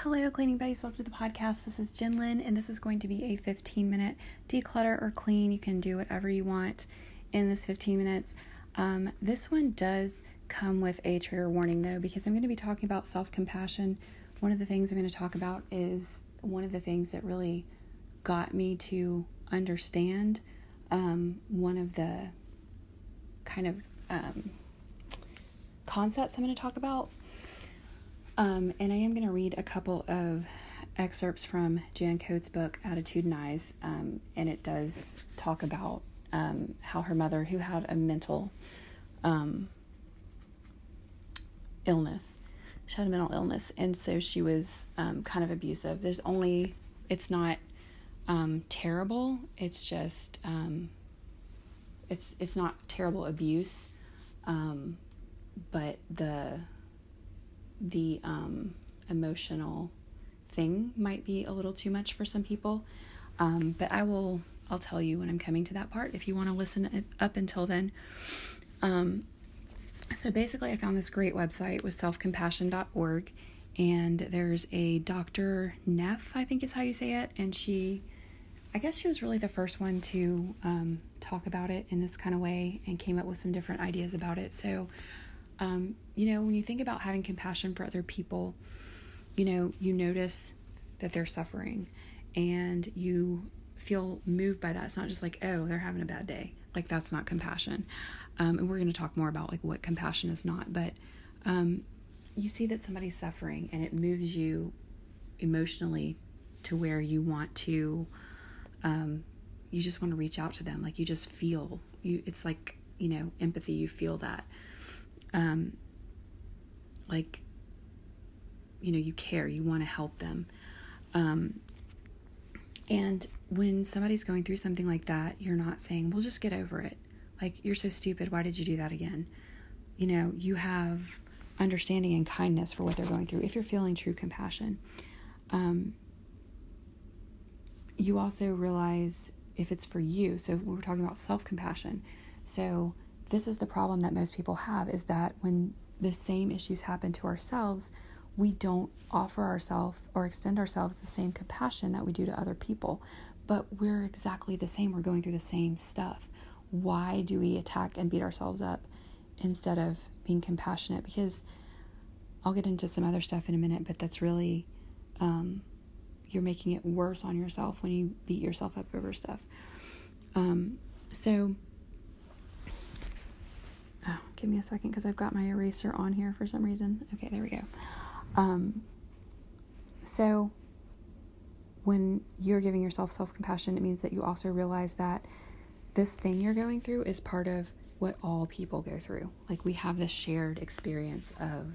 Hello, cleaning buddies. Welcome to the podcast. This is Lynn, and this is going to be a 15 minute declutter or clean. You can do whatever you want in this 15 minutes. Um, this one does come with a trigger warning though, because I'm going to be talking about self compassion. One of the things I'm going to talk about is one of the things that really got me to understand um, one of the kind of um, concepts I'm going to talk about um, and I am going to read a couple of excerpts from Jan Coates' book, Attitudinize, um, and it does talk about um, how her mother, who had a mental um, illness, she had a mental illness, and so she was um, kind of abusive. There's only, it's not um, terrible. It's just, it's it's not terrible abuse, but the the um, emotional thing might be a little too much for some people. Um, but I will, I'll tell you when I'm coming to that part if you want to listen up until then. Um, so basically, I found this great website with selfcompassion.org, and there's a Dr. Neff, I think is how you say it, and she, I guess she was really the first one to um, talk about it in this kind of way and came up with some different ideas about it. So um, you know, when you think about having compassion for other people, you know, you notice that they're suffering and you feel moved by that. It's not just like, oh, they're having a bad day. Like, that's not compassion. Um, and we're going to talk more about like what compassion is not. But um, you see that somebody's suffering and it moves you emotionally to where you want to, um, you just want to reach out to them. Like, you just feel, you. it's like, you know, empathy. You feel that um, like you know you care you want to help them. Um, and when somebody's going through something like that you're not saying well just get over it. Like you're so stupid. Why did you do that again? You know you have understanding and kindness for what they're going through if you're feeling true compassion. Um, you also realize if it's for you. So we're talking about self-compassion. So this is the problem that most people have is that when the same issues happen to ourselves, we don't offer ourselves or extend ourselves the same compassion that we do to other people. But we're exactly the same. We're going through the same stuff. Why do we attack and beat ourselves up instead of being compassionate? Because I'll get into some other stuff in a minute, but that's really, um, you're making it worse on yourself when you beat yourself up over stuff. Um, so, give me a second because I've got my eraser on here for some reason. Okay, there we go. Um, so, when you're giving yourself self compassion, it means that you also realize that this thing you're going through is part of what all people go through. Like, we have this shared experience of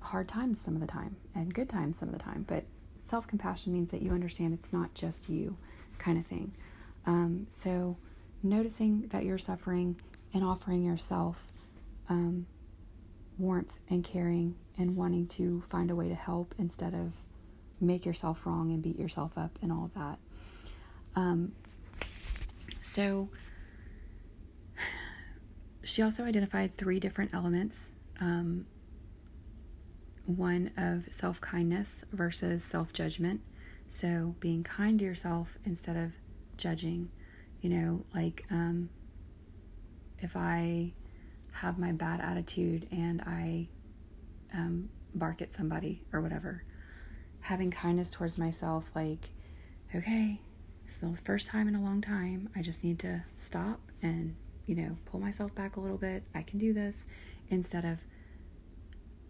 hard times some of the time and good times some of the time. But self compassion means that you understand it's not just you, kind of thing. Um, so, noticing that you're suffering and offering yourself um, warmth and caring and wanting to find a way to help instead of make yourself wrong and beat yourself up and all of that. Um, so, she also identified three different elements um, one of self kindness versus self judgment. So, being kind to yourself instead of judging, you know, like um, if I have my bad attitude and I um, bark at somebody or whatever, having kindness towards myself, like, okay, it's the first time in a long time. I just need to stop and, you know, pull myself back a little bit. I can do this instead of,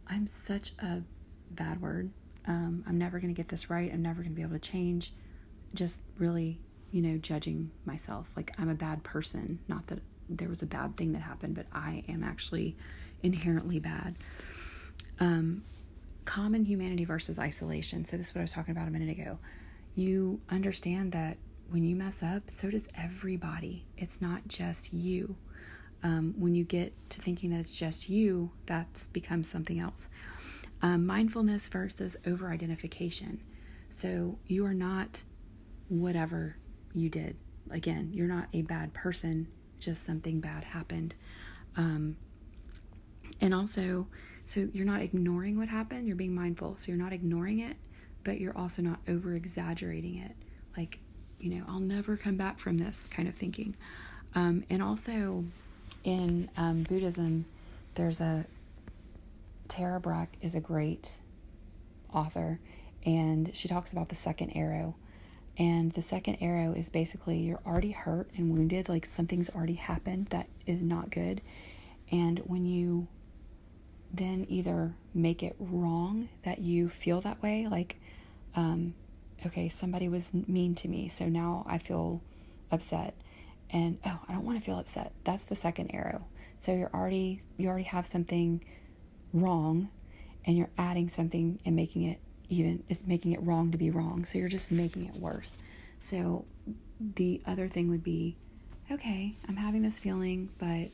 I'm such a bad word. Um, I'm never going to get this right. I'm never going to be able to change. Just really, you know, judging myself. Like, I'm a bad person. Not that there was a bad thing that happened, but I am actually inherently bad. Um, common humanity versus isolation. So, this is what I was talking about a minute ago. You understand that when you mess up, so does everybody. It's not just you. Um, when you get to thinking that it's just you, that's becomes something else. Um, mindfulness versus over identification. So, you are not whatever you did. Again, you're not a bad person just something bad happened. Um, and also So you're not ignoring what happened, you're being mindful. So you're not ignoring it, but you're also not over exaggerating it. Like, you know, I'll never come back from this kind of thinking. Um, and also in um, Buddhism, there's a Tara Brach is a great author, and she talks about the second arrow. And the second arrow is basically you're already hurt and wounded, like something's already happened that is not good. And when you then either make it wrong that you feel that way, like, um, okay, somebody was mean to me, so now I feel upset. And oh, I don't want to feel upset. That's the second arrow. So you're already you already have something wrong and you're adding something and making it even it's making it wrong to be wrong. So you're just making it worse. So the other thing would be okay, I'm having this feeling, but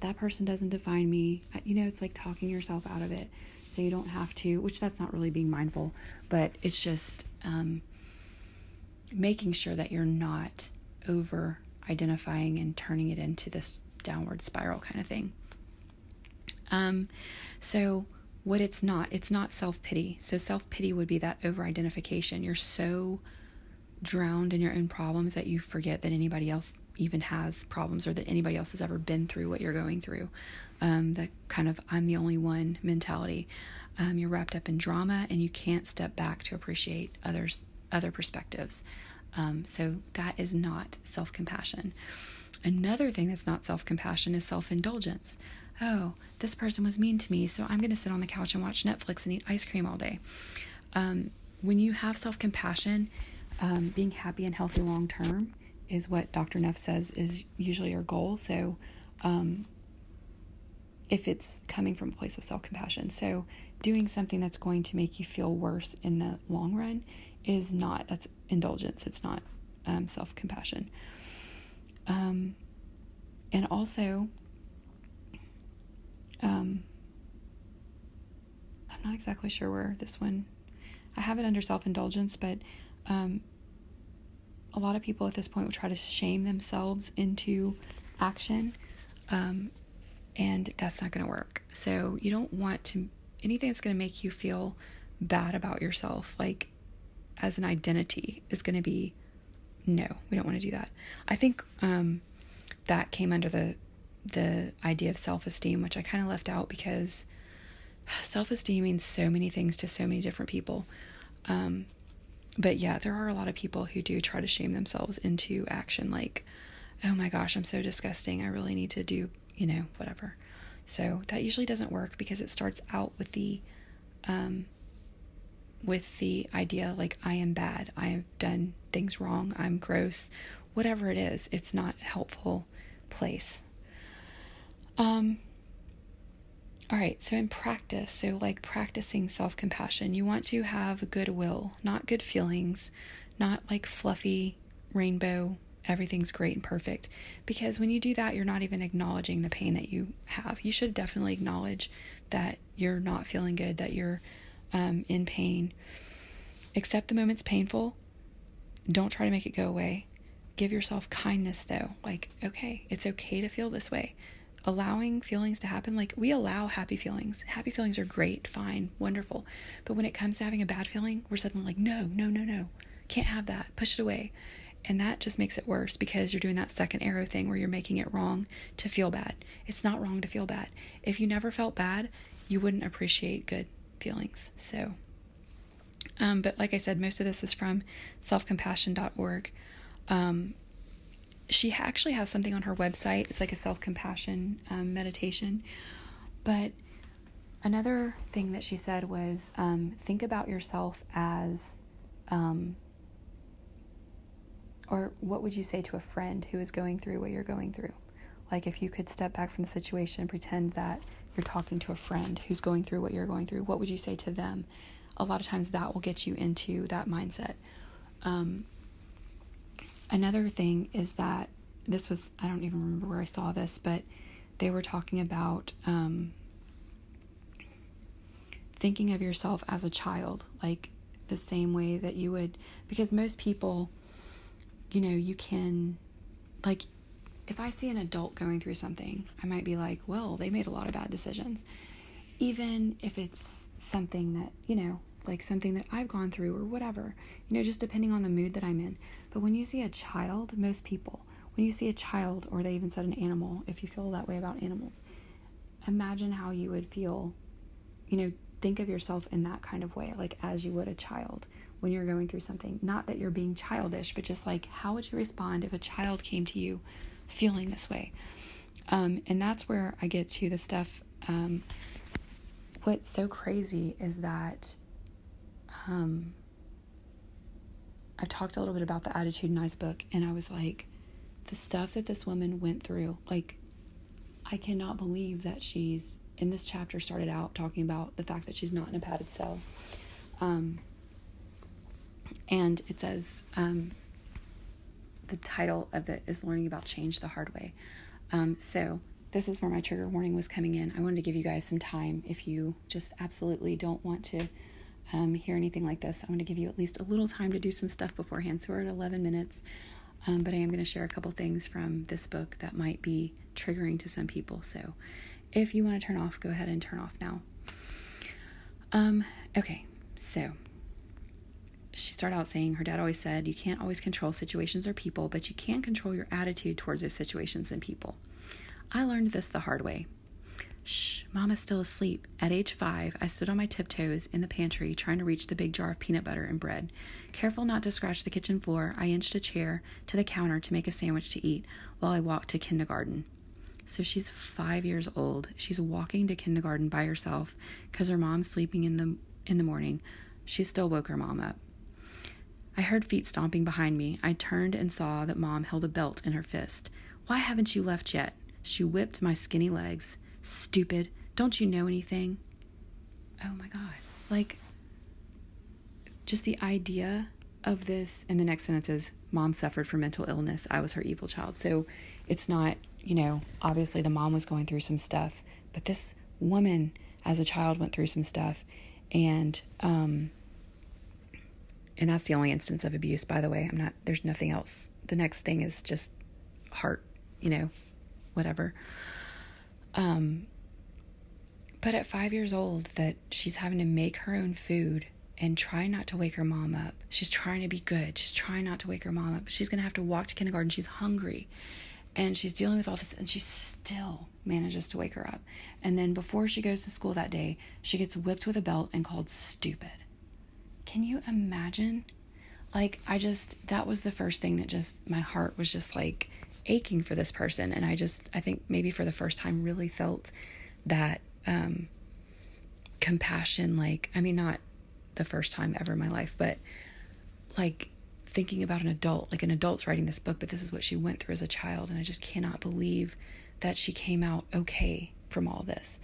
that person doesn't define me. You know, it's like talking yourself out of it. So you don't have to, which that's not really being mindful, but it's just um, making sure that you're not over identifying and turning it into this downward spiral kind of thing. Um, so what it's not, it's not self pity. So self pity would be that over identification. You're so drowned in your own problems that you forget that anybody else even has problems or that anybody else has ever been through what you're going through. Um, that kind of I'm the only one mentality. Um, you're wrapped up in drama and you can't step back to appreciate others other perspectives. Um, so that is not self compassion. Another thing that's not self compassion is self indulgence. Oh, this person was mean to me, so I'm going to sit on the couch and watch Netflix and eat ice cream all day. Um, when you have self compassion, um, being happy and healthy long term is what Dr. Neff says is usually your goal. So, um, if it's coming from a place of self compassion, so doing something that's going to make you feel worse in the long run is not, that's indulgence, it's not um, self compassion. Um, and also, um, I'm not exactly sure where this one, I have it under self indulgence, but um, a lot of people at this point will try to shame themselves into action. Um, and that's not going to work. So you don't want to, anything that's going to make you feel bad about yourself, like as an identity, is going to be no, we don't want to do that. I think um, that came under the the idea of self esteem, which I kind of left out because self esteem means so many things to so many different people. Um, but yeah, there are a lot of people who do try to shame themselves into action, like, oh my gosh, I'm so disgusting. I really need to do, you know, whatever. So that usually doesn't work because it starts out with the um, with the idea like I am bad, I have done things wrong, I'm gross, whatever it is, it's not a helpful place. Um all right, so in practice, so like practicing self compassion, you want to have goodwill, not good feelings, not like fluffy rainbow, everything's great and perfect. Because when you do that, you're not even acknowledging the pain that you have. You should definitely acknowledge that you're not feeling good, that you're um, in pain. Accept the moment's painful. Don't try to make it go away. Give yourself kindness, though. Like, okay, it's okay to feel this way. Allowing feelings to happen, like, we allow happy feelings. Happy feelings are great, fine, wonderful. But when it comes to having a bad feeling, we're suddenly like, no, no, no, no. Can't have that. Push it away. And that just makes it worse because you're doing that second arrow thing where you're making it wrong to feel bad. It's not wrong to feel bad. If you never felt bad, you wouldn't appreciate good feelings. So, um, but like I said, most of this is from selfcompassion.org. Um, she actually has something on her website. It's like a self compassion um, meditation. But another thing that she said was um, think about yourself as, um, or what would you say to a friend who is going through what you're going through? Like if you could step back from the situation and pretend that you're talking to a friend who's going through what you're going through, what would you say to them? A lot of times that will get you into that mindset. Um, another thing is that this was, I don't even remember where I saw this, but they were talking about um, thinking of yourself as a child, like the same way that you would, because most people, you know, you can, like, if I see an adult going through something, I might be like, well, they made a lot of bad decisions. even if it's something that, you know, like something that I've gone through or whatever, you know, just depending on the mood that I'm in. But when you see a child, most people, when you see a child, or they even said an animal, if you feel that way about animals, imagine how you would feel, you know, think of yourself in that kind of way, like as you would a child when you're going through something. Not that you're being childish, but just like how would you respond if a child came to you feeling this way? Um, and that's where I get to the stuff. Um, what's so crazy is that um, I've talked a little bit about the Attitudinize book, and I was like, the stuff that this woman went through, like, I cannot believe that she's in this chapter started out talking about the fact that she's not in a padded cell. Um, and it says um, the title of it is Learning About Change the Hard Way. Um, so, this is where my trigger warning was coming in. I wanted to give you guys some time if you just absolutely don't want to um, hear anything like this. I want to give you at least a little time to do some stuff beforehand. So we're at 11 minutes, um, but I am going to share a couple things from this book that might be triggering to some people. So if you want to turn off, go ahead and turn off now. Um, okay, so she started out saying her dad always said you can't always control situations or people, but you can control your attitude towards those situations and people. I learned this the hard way. Shh, Mama's still asleep. At age five, I stood on my tiptoes in the pantry trying to reach the big jar of peanut butter and bread. Careful not to scratch the kitchen floor, I inched a chair to the counter to make a sandwich to eat while I walked to kindergarten. So she's five years old. She's walking to kindergarten by herself because her mom's sleeping in the in the morning. She still woke her mom up. I heard feet stomping behind me. I turned and saw that mom held a belt in her fist. Why haven't you left yet? She whipped my skinny legs. Stupid. Don't you know anything? Oh my God. Like, just the idea of this. And the next sentence is Mom suffered from mental illness. I was her evil child. So it's not, you know, obviously the mom was going through some stuff, but this woman as a child went through some stuff. And, um, and that's the only instance of abuse, by the way. I'm not, there's nothing else. The next thing is just heart, you know, whatever. Um, but at five years old, that she's having to make her own food and try not to wake her mom up. She's trying to be good. She's trying not to wake her mom up. She's going to have to walk to kindergarten. She's hungry. And she's dealing with all this, and she still manages to wake her up. And then before she goes to school that day, she gets whipped with a belt and called stupid. Can you imagine? Like, I just, that was the first thing that just, my heart was just like, aching for this person. And i just i think maybe for the first time really felt that um compassion like i mean not the first time ever in my life but like thinking about an adult like an adult's writing this book but this is what she went through as a child. And i just cannot believe that she came out okay from all this.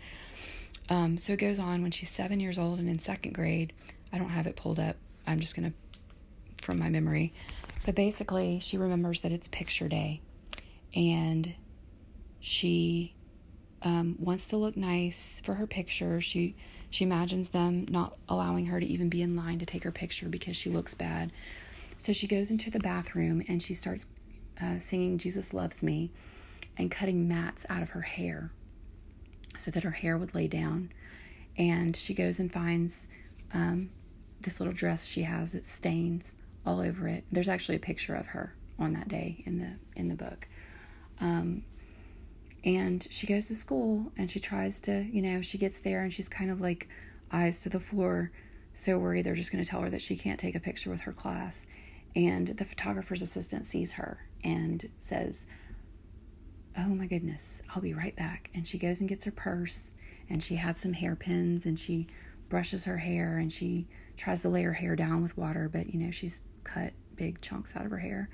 Um, so it goes on when she's seven years old and in second grade. I don't have it pulled up. I'm just gonna from my memory. But basically she remembers that it's picture day and she um, wants to look nice for her picture. She she imagines them not allowing her to even be in line to take her picture because she looks bad. So she goes into the bathroom and she starts uh, singing "Jesus Loves Me" and cutting mats out of her hair so that her hair would lay down. And she goes and finds um, this little dress she has that stains all over it. There's actually a picture of her on that day in the in the book. Um, and she goes to school and she tries to, you know, she gets there and she's kind of like eyes to the floor, so worried they're just going to tell her that she can't take a picture with her class. And the photographer's assistant sees her and says, Oh my goodness, I'll be right back. And she goes and gets her purse and she had some hairpins and she brushes her hair and she tries to lay her hair down with water, but you know, she's cut big chunks out of her hair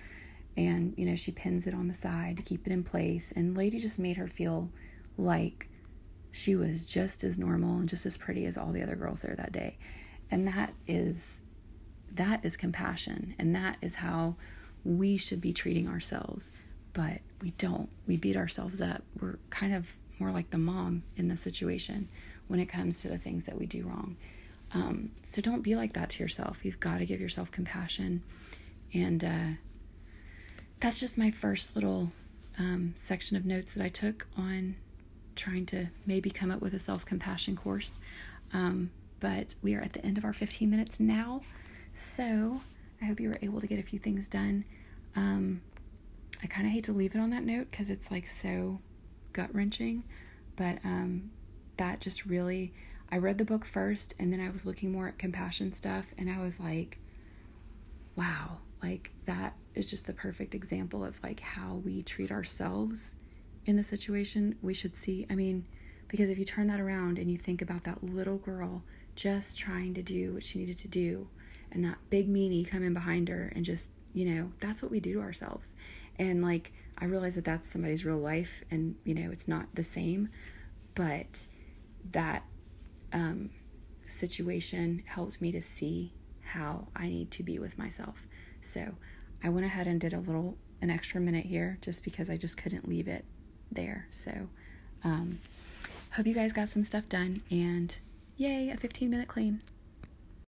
and you know she pins it on the side to keep it in place. And lady just made her feel like she was just as normal and just as pretty as all the other girls there that day. And that is that is compassion. And that is how we should be treating ourselves. But we don't. We beat ourselves up. We're kind of more like the mom in the situation when it comes to the things that we do wrong. Um, so don't be like that to yourself. You've got to give yourself compassion. And uh, that's just my first little um, section of notes that I took on trying to maybe come up with a self compassion course. Um, but we are at the end of our 15 minutes now. So I hope you were able to get a few things done. Um, I kind of hate to leave it on that note because it's like so gut wrenching, but um, that just really. I read the book first and then I was looking more at compassion stuff and I was like, wow, like that is just the perfect example of like how we treat ourselves in the situation. We should see, I mean, because if you turn that around and you think about that little girl just trying to do what she needed to do and that big meanie coming behind her and just, you know, that's what we do to ourselves. And like, I realize that that's somebody's real life and, you know, it's not the same, but that um, situation helped me to see how I need to be with myself. So I went ahead and did a little, an extra minute here just because I just couldn't leave it there. So, um, hope you guys got some stuff done and yay, a 15 minute clean.